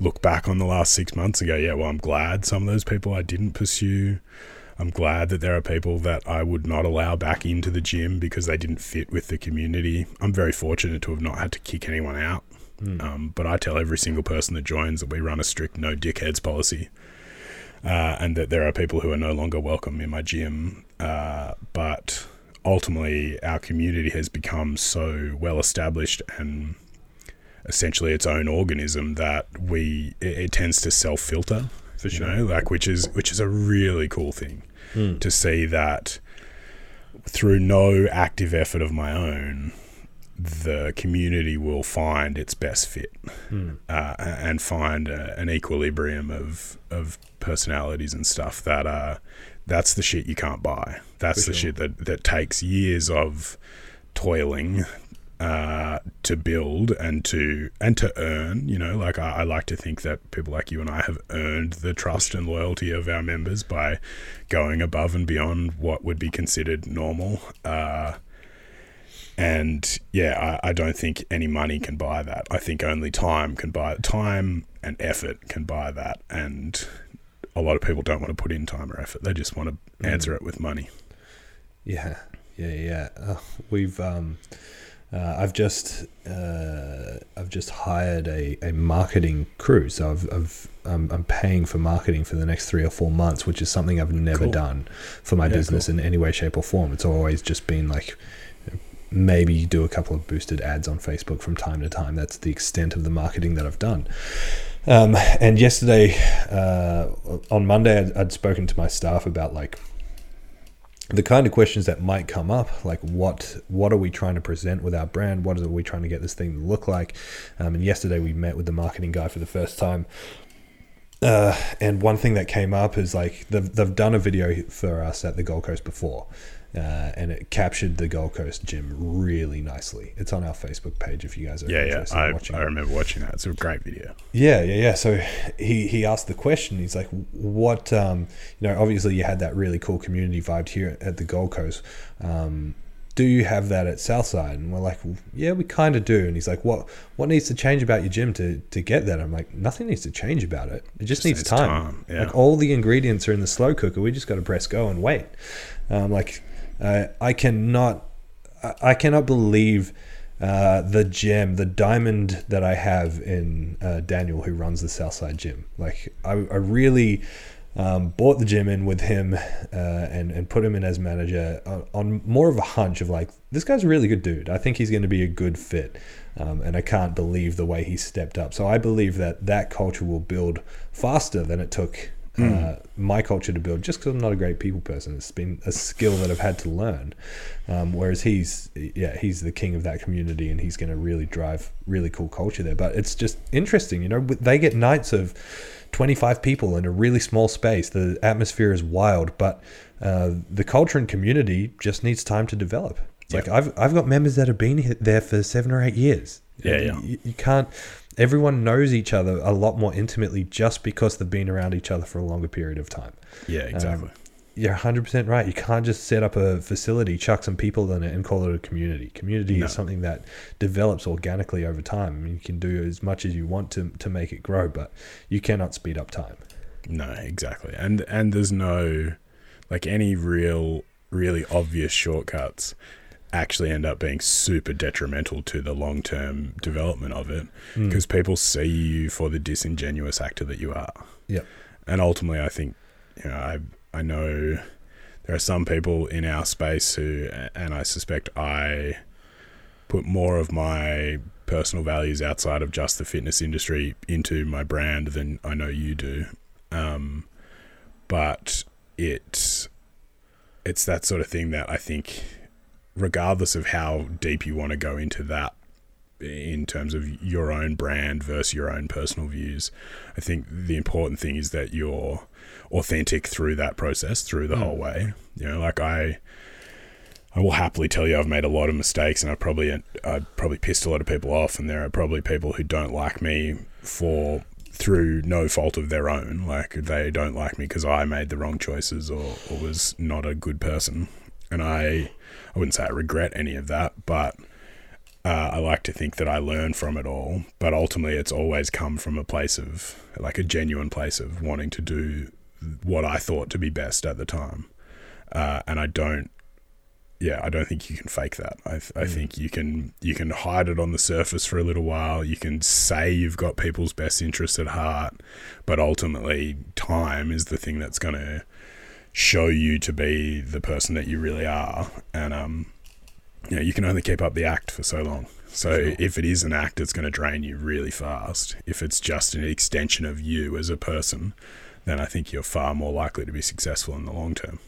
look back on the last six months and go, yeah, well, I'm glad some of those people I didn't pursue. I'm glad that there are people that I would not allow back into the gym because they didn't fit with the community. I'm very fortunate to have not had to kick anyone out. Um, but I tell every single person that joins that we run a strict no dickheads policy. Uh, and that there are people who are no longer welcome in my gym. Uh, but ultimately, our community has become so well established and essentially its own organism that we it, it tends to self filter For you know like which is which is a really cool thing to see that through no active effort of my own the community will find its best fit uh, and find a, an equilibrium of of personalities and stuff that uh that's the shit you can't buy. That's For the sure. shit that that takes years of toiling uh, to build and to and to earn. You know, like I, I like to think that people like you and I have earned the trust and loyalty of our members by going above and beyond what would be considered normal. Uh, and yeah, I, I don't think any money can buy that. I think only time can buy time and effort can buy that. And a lot of people don't want to put in time or effort. They just want to answer it with money. Yeah, yeah, yeah. Uh, we've um, uh, I've just uh, I've just hired a, a marketing crew, so I've, I've I'm, I'm paying for marketing for the next three or four months, which is something I've never Cool. done for my Yeah, business in any way, shape, or form. It's always just been like maybe do a couple of boosted ads on Facebook from time to time. That's the extent of the marketing that I've done. Um, and yesterday, uh, on Monday, I'd, I'd spoken to my staff about like the kind of questions that might come up, like what what are we trying to present with our brand? What are we trying to get this thing to look like? Um, and yesterday we met with the marketing guy for the first time. Uh, and one thing that came up is like they've, they've done a video for us at the Gold Coast before, uh, and it captured the Gold Coast gym really nicely. It's on our Facebook page if you guys are Yeah, yeah. interested in I, watching. I it. remember watching that. It's a great video. Yeah, yeah, yeah. So he he asked the question. He's like, "What? Um, you know, obviously you had that really cool community vibe here at the Gold Coast. Um, do you have that at Southside?" And we're like, well, "Yeah, we kind of do." And he's like, "What? What needs to change about your gym to to get that?" I'm like, "Nothing needs to change about it. It just, Just needs needs time. time, yeah. Like all the ingredients are in the slow cooker. We just got to press go and wait." Um, like, uh, I cannot, I, cannot believe uh, the gem, the diamond that I have in uh, Daniel, who runs the Southside Gym. Like, I, I really um, bought the gym in with him uh, and and put him in as manager on, on more of a hunch of like, this guy's a really good dude. I think he's going to be a good fit. Um, and I can't believe the way he stepped up. So I believe that that culture will build faster than it took uh, my culture to build just because I'm not a great people person. It's been a skill that I've had to learn. Um, whereas he's, yeah, he's the king of that community and he's going to really drive really cool culture there. But it's just interesting, you know, they get nights of 25 people in a really small space. The atmosphere is wild, but uh, the culture and community just needs time to develop. It's Like I've, I've got members that have been there for seven or eight years. Yeah, yeah. You, you can't. Everyone knows each other a lot more intimately just because they've been around each other for a longer period of time. Yeah, exactly. Um, you're 100% right. You can't just set up a facility, chuck some people in it, and call it a community. Community No. is something that develops organically over time. I mean, you can do as much as you want to, to make it grow, but you cannot speed up time. No, exactly. And and there's no like any real really obvious shortcuts actually end up being super detrimental to the long-term development of it because people see you for the disingenuous actor that you are. Yep. And ultimately I think you know I I know there are some people in our space who and I suspect I put more of my personal values outside of just the fitness industry into my brand than I know you do. Um, but it it's that sort of thing that I think, regardless of how deep you want to go into that, in terms of your own brand versus your own personal views, I think the important thing is that you're authentic through that process, through the hmm. whole way. You know, like I. I will happily tell you I've made a lot of mistakes and I've probably I probably pissed a lot of people off and there are probably people who don't like me for through no fault of their own like they don't like me because I made the wrong choices or, or was not a good person and I I wouldn't say I regret any of that but uh, I like to think that I learn from it all but ultimately it's always come from a place of like a genuine place of wanting to do what I thought to be best at the time uh, and I don't yeah, I don't think you can fake that. I, th- I think you can you can hide it on the surface for a little while. You can say you've got people's best interests at heart, but ultimately, time is the thing that's going to show you to be the person that you really are. And um, you know, you can only keep up the act for so long. So if it is an act, it's going to drain you really fast. If it's just an extension of you as a person, then I think you're far more likely to be successful in the long term.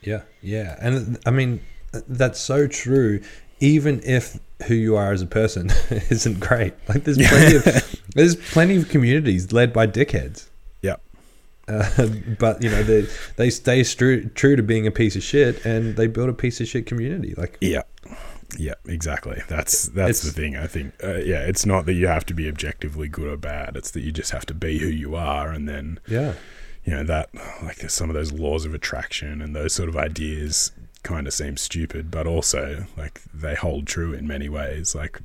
Yeah, yeah, and I mean that's so true. Even if who you are as a person isn't great, like there's plenty of there's plenty of communities led by dickheads. Uh, but you know they they stay true true to being a piece of shit, and they build a piece of shit community. Like Yeah. Yeah, exactly. That's that's the thing. I think. Uh, yeah, it's not that you have to be objectively good or bad. It's that you just have to be who you are, and then yeah, you know that like some of those laws of attraction and those sort of ideas kind of seem stupid, but also like they hold true in many ways. Like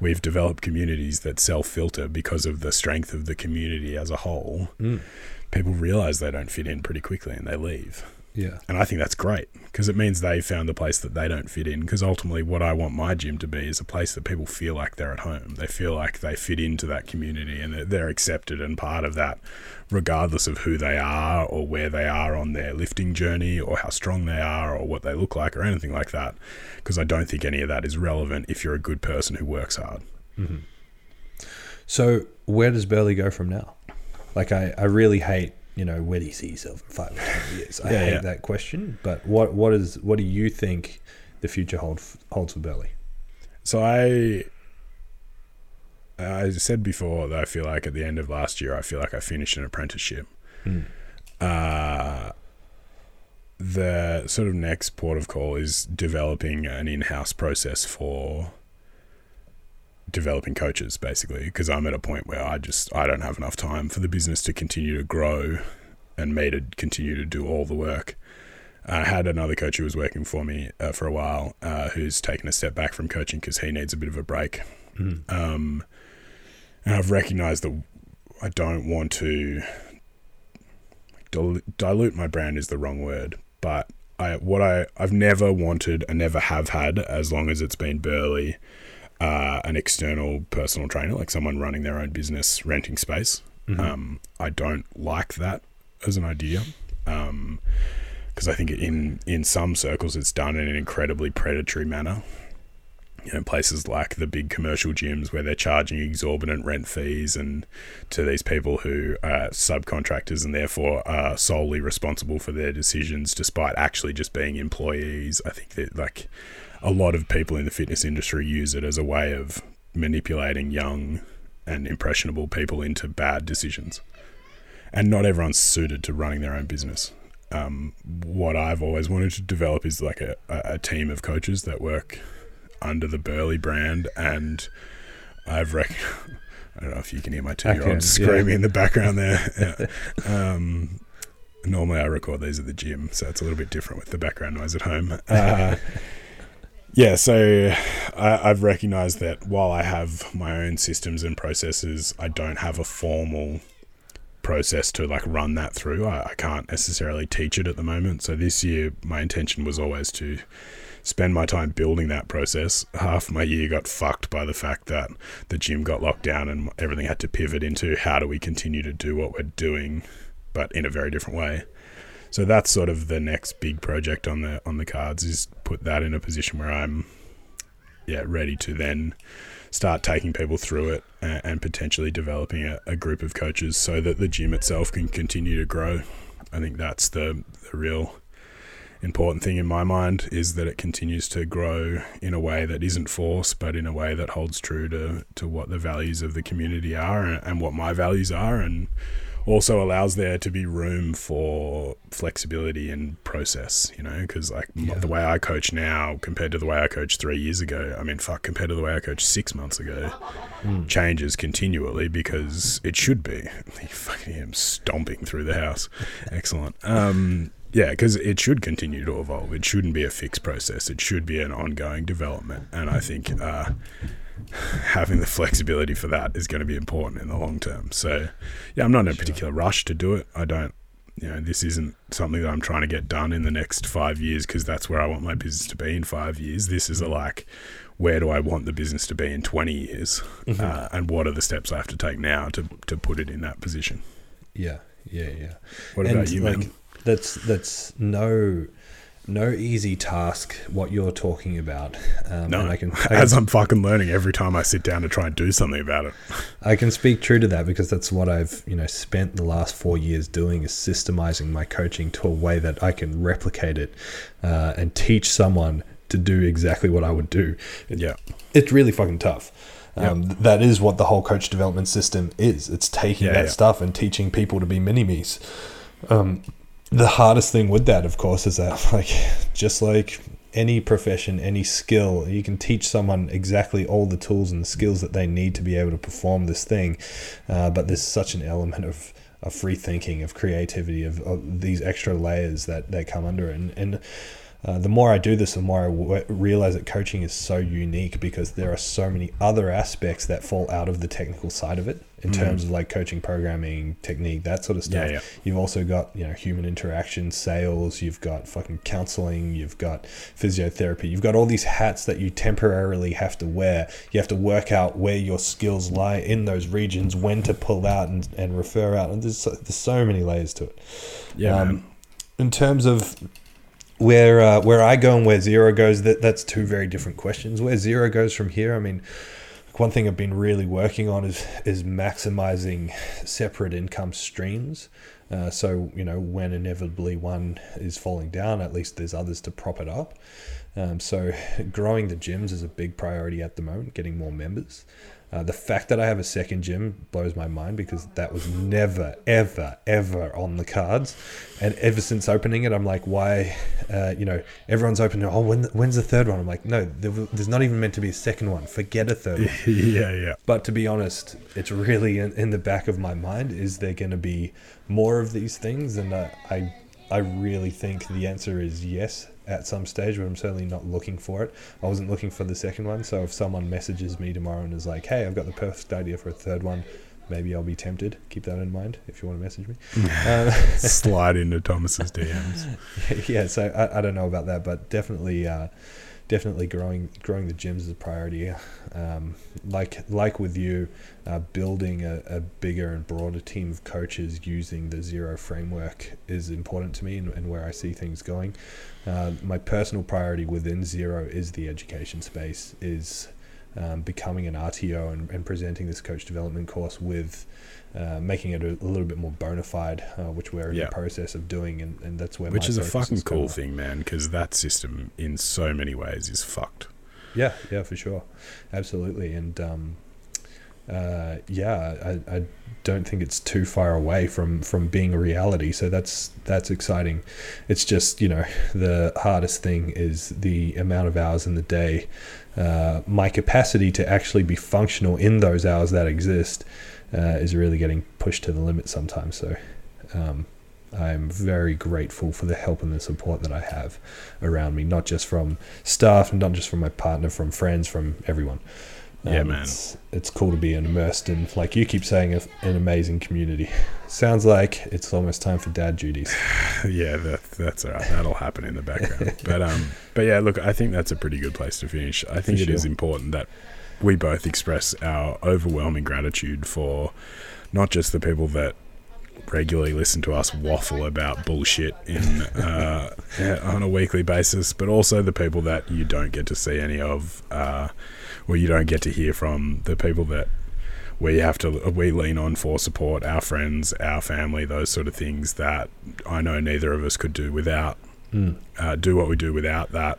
we've developed communities that self filter because of the strength of the community as a whole. People realize they don't fit in pretty quickly and they leave. yeah, And I think that's great because it means they found the place that they don't fit in. Because ultimately, what I want my gym to be is a place that people feel like they're at home. They feel like they fit into that community and that they're accepted and part of that, regardless of who they are or where they are on their lifting journey or how strong they are or what they look like or anything like that. Because I don't think any of that is relevant if you're a good person who works hard. Mm-hmm. So where does Burley go from now? Like I, I really hate, you know, where do you see yourself in five or ten years? I Yeah, hate yeah. that question. But what what is what do you think the future hold holds for Burley? So I I said before that I feel like at the end of last year I feel like I finished an apprenticeship. Uh the sort of next port of call is developing an in-house process for developing coaches basically because I'm at a point where I just I don't have enough time for the business to continue to grow and me to continue to do all the work. I had another coach who was working for me uh, for a while, uh, who's taken a step back from coaching because he needs a bit of a break. Um, and I've recognized that I don't want to dil- dilute my brand is the wrong word, but I what I I've never wanted and never have had as long as it's been Burley, uh, an external personal trainer like someone running their own business, renting space. Um, I don't like that as an idea. Um, because I think in in some circles it's done in an incredibly predatory manner. you know places like the big commercial gyms where they're charging exorbitant rent fees and to these people who are subcontractors and therefore are solely responsible for their decisions despite actually just being employees i think that like a lot of people in the fitness industry use it as a way of manipulating young and impressionable people into bad decisions and not everyone's suited to running their own business um, what I've always wanted to develop is like a, a team of coaches that work under the Burley brand, and I've rec- I don't know if you can hear my two year old screaming yeah. in the background there. Yeah. Um, normally, I record these at the gym, so it's a little bit different with the background noise at home. Uh, yeah, so I, I've recognized that while I have my own systems and processes, I don't have a formal process to like run that through. I, I, can't necessarily teach it at the moment. So this year, my intention was always to spend my time building that process. Half my year got fucked by the fact that the gym got locked down and everything had to pivot into how do we continue to do what we're doing, but in a very different way. So that's sort of the next big project on the on the cards is put that in a position where I'm yeah ready to then start taking people through it and, and potentially developing a, a, group of coaches so that the gym itself can continue to grow. I think that's the, the real important thing in my mind is that it continues to grow in a way that isn't forced, but in a way that holds true to, to what the values of the community are and, and what my values are, and also allows there to be room for flexibility and process, you know, because like yeah. the way I coach now compared to the way I coached three years ago, I mean, fuck, compared to the way I coached six months ago, mm. changes continually because it should be. I fucking am stomping through the house. Excellent. Um, yeah, because it should continue to evolve. It shouldn't be a fixed process. It should be an ongoing development. And I think uh, having the flexibility for that is going to be important in the long term. So, yeah, I'm not in a particular rush to do it. I don't, you know, this isn't something that I'm trying to get done in the next five years because that's where I want my business to be in five years. This is a like, where do I want the business to be in 20 years? Mm-hmm. Uh, and what are the steps I have to take now to, to put it in that position? Yeah, yeah, yeah. What and about you, like, man? that's that's no no easy task what you're talking about. Um, no, I can, I can, as I'm fucking learning every time I sit down to try and do something about it. I can speak true to that because that's what I've you know spent the last four years doing is systemizing my coaching to a way that I can replicate it uh, and teach someone to do exactly what I would do. Yeah, it's really fucking tough. Um, yep. That is what the whole coach development system is. It's taking yeah, that yeah. stuff and teaching people to be mini me's. Um, the hardest thing with that, of course, is that like just like any profession, any skill, you can teach someone exactly all the tools and the skills that they need to be able to perform this thing. Uh, but there's such an element of, of free thinking, of creativity, of, of these extra layers that, they come under. And, and uh, the more I do this, the more I w- realize that coaching is so unique because there are so many other aspects that fall out of the technical side of it in mm. terms of like coaching, programming, technique, that sort of stuff. Yeah, yeah. You've also got you know human interaction, sales. You've got fucking counseling. You've got physiotherapy. You've got all these hats that you temporarily have to wear. You have to work out where your skills lie in those regions, when to pull out and, and refer out. And there's so, there's so many layers to it. Yeah. Um, in terms of where uh, where I go and where zero goes, that that's two very different questions. Where zero goes from here, I mean, one thing I've been really working on is is maximizing separate income streams. Uh, so you know, when inevitably one is falling down, at least there's others to prop it up. Um, so growing the gyms is a big priority at the moment. Getting more members. Uh, the fact that I have a second gym blows my mind because that was never, ever, ever on the cards. And ever since opening it, I'm like, why? Uh, you know, everyone's opening. Oh, when, when's the third one? I'm like, no, there's not even meant to be a second one. Forget a third one. yeah, yeah. But to be honest, it's really in, in the back of my mind. Is there going to be more of these things? And uh, I, I really think the answer is yes at some stage, but I'm certainly not looking for it. I wasn't looking for the second one, so if someone messages me tomorrow and is like, "Hey, I've got the perfect idea for a third one," maybe I'll be tempted. Keep that in mind if you want to message me. um, Slide into Thomas's DMs. yeah, so I, I don't know about that, but definitely, uh, definitely growing growing the gyms is a priority. Um, like like with you, uh, building a, a bigger and broader team of coaches using the zero framework is important to me and, and where I see things going. Uh, my personal priority within zero is the education space is um, becoming an RTO and, and presenting this coach development course with uh, making it a, a, little bit more bona fide, uh, which we're in yeah. the process of doing, and, and that's where which is a fucking is cool thing, man, because that system in so many ways is fucked. Yeah, yeah, for sure, absolutely, and um, uh, yeah, I, I don't think it's too far away from from being a reality. So that's that's exciting. It's just you know the hardest thing is the amount of hours in the day. Uh, my capacity to actually be functional in those hours that exist uh, is really getting pushed to the limit sometimes. So um, I'm very grateful for the help and the support that I have around me, not just from staff and not just from my partner, from friends, from everyone. Um, yeah, man. It's, it's, cool to be immersed in, like you keep saying, an amazing community. Sounds like it's almost time for dad duties. yeah, that, that's all right. That'll happen in the background. but um, but yeah, look, I think that's a pretty good place to finish. I think for it sure. is important that we both express our overwhelming gratitude for not just the people that regularly listen to us waffle about bullshit in uh, on a weekly basis, but also the people that you don't get to see any of, uh, or you don't get to hear from. The people that we have to we lean on for support, our friends, our family, those sort of things that I know neither of us could do without. Mm. Uh, do what we do without that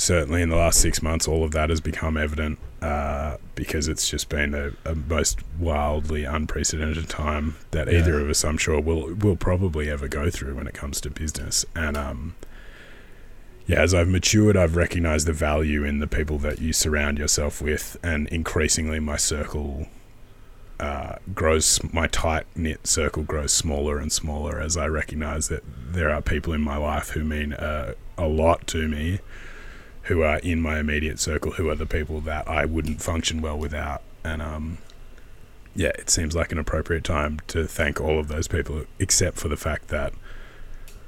certainly in the last six months, all of that has become evident uh, because it's just been a, a, most wildly unprecedented time that yeah. either of us, I'm sure, will will probably ever go through when it comes to business. And um, yeah, as I've matured, I've recognized the value in the people that you surround yourself with, and increasingly, my circle. Uh, grows my tight knit circle grows smaller and smaller as I recognize that there are people in my life who mean uh, a lot to me, who are in my immediate circle who are the people that I wouldn't function well without. And um, yeah, it seems like an appropriate time to thank all of those people, except for the fact that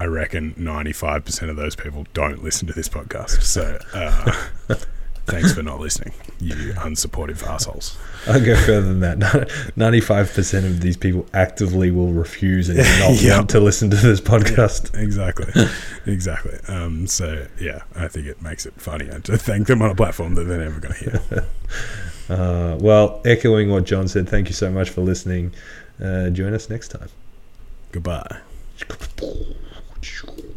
I reckon 95% of those people don't listen to this podcast. So uh, Thanks for not listening, you unsupportive assholes. I'll go further than that. Ninety-five percent of these people actively will refuse and not yep. want to listen to this podcast. Yeah, exactly, exactly. Um, so yeah, I think it makes it funnier to thank them on a platform that they're never going to hear. uh, well, echoing what John said, thank you so much for listening. Uh, join us next time. Goodbye. Tchau.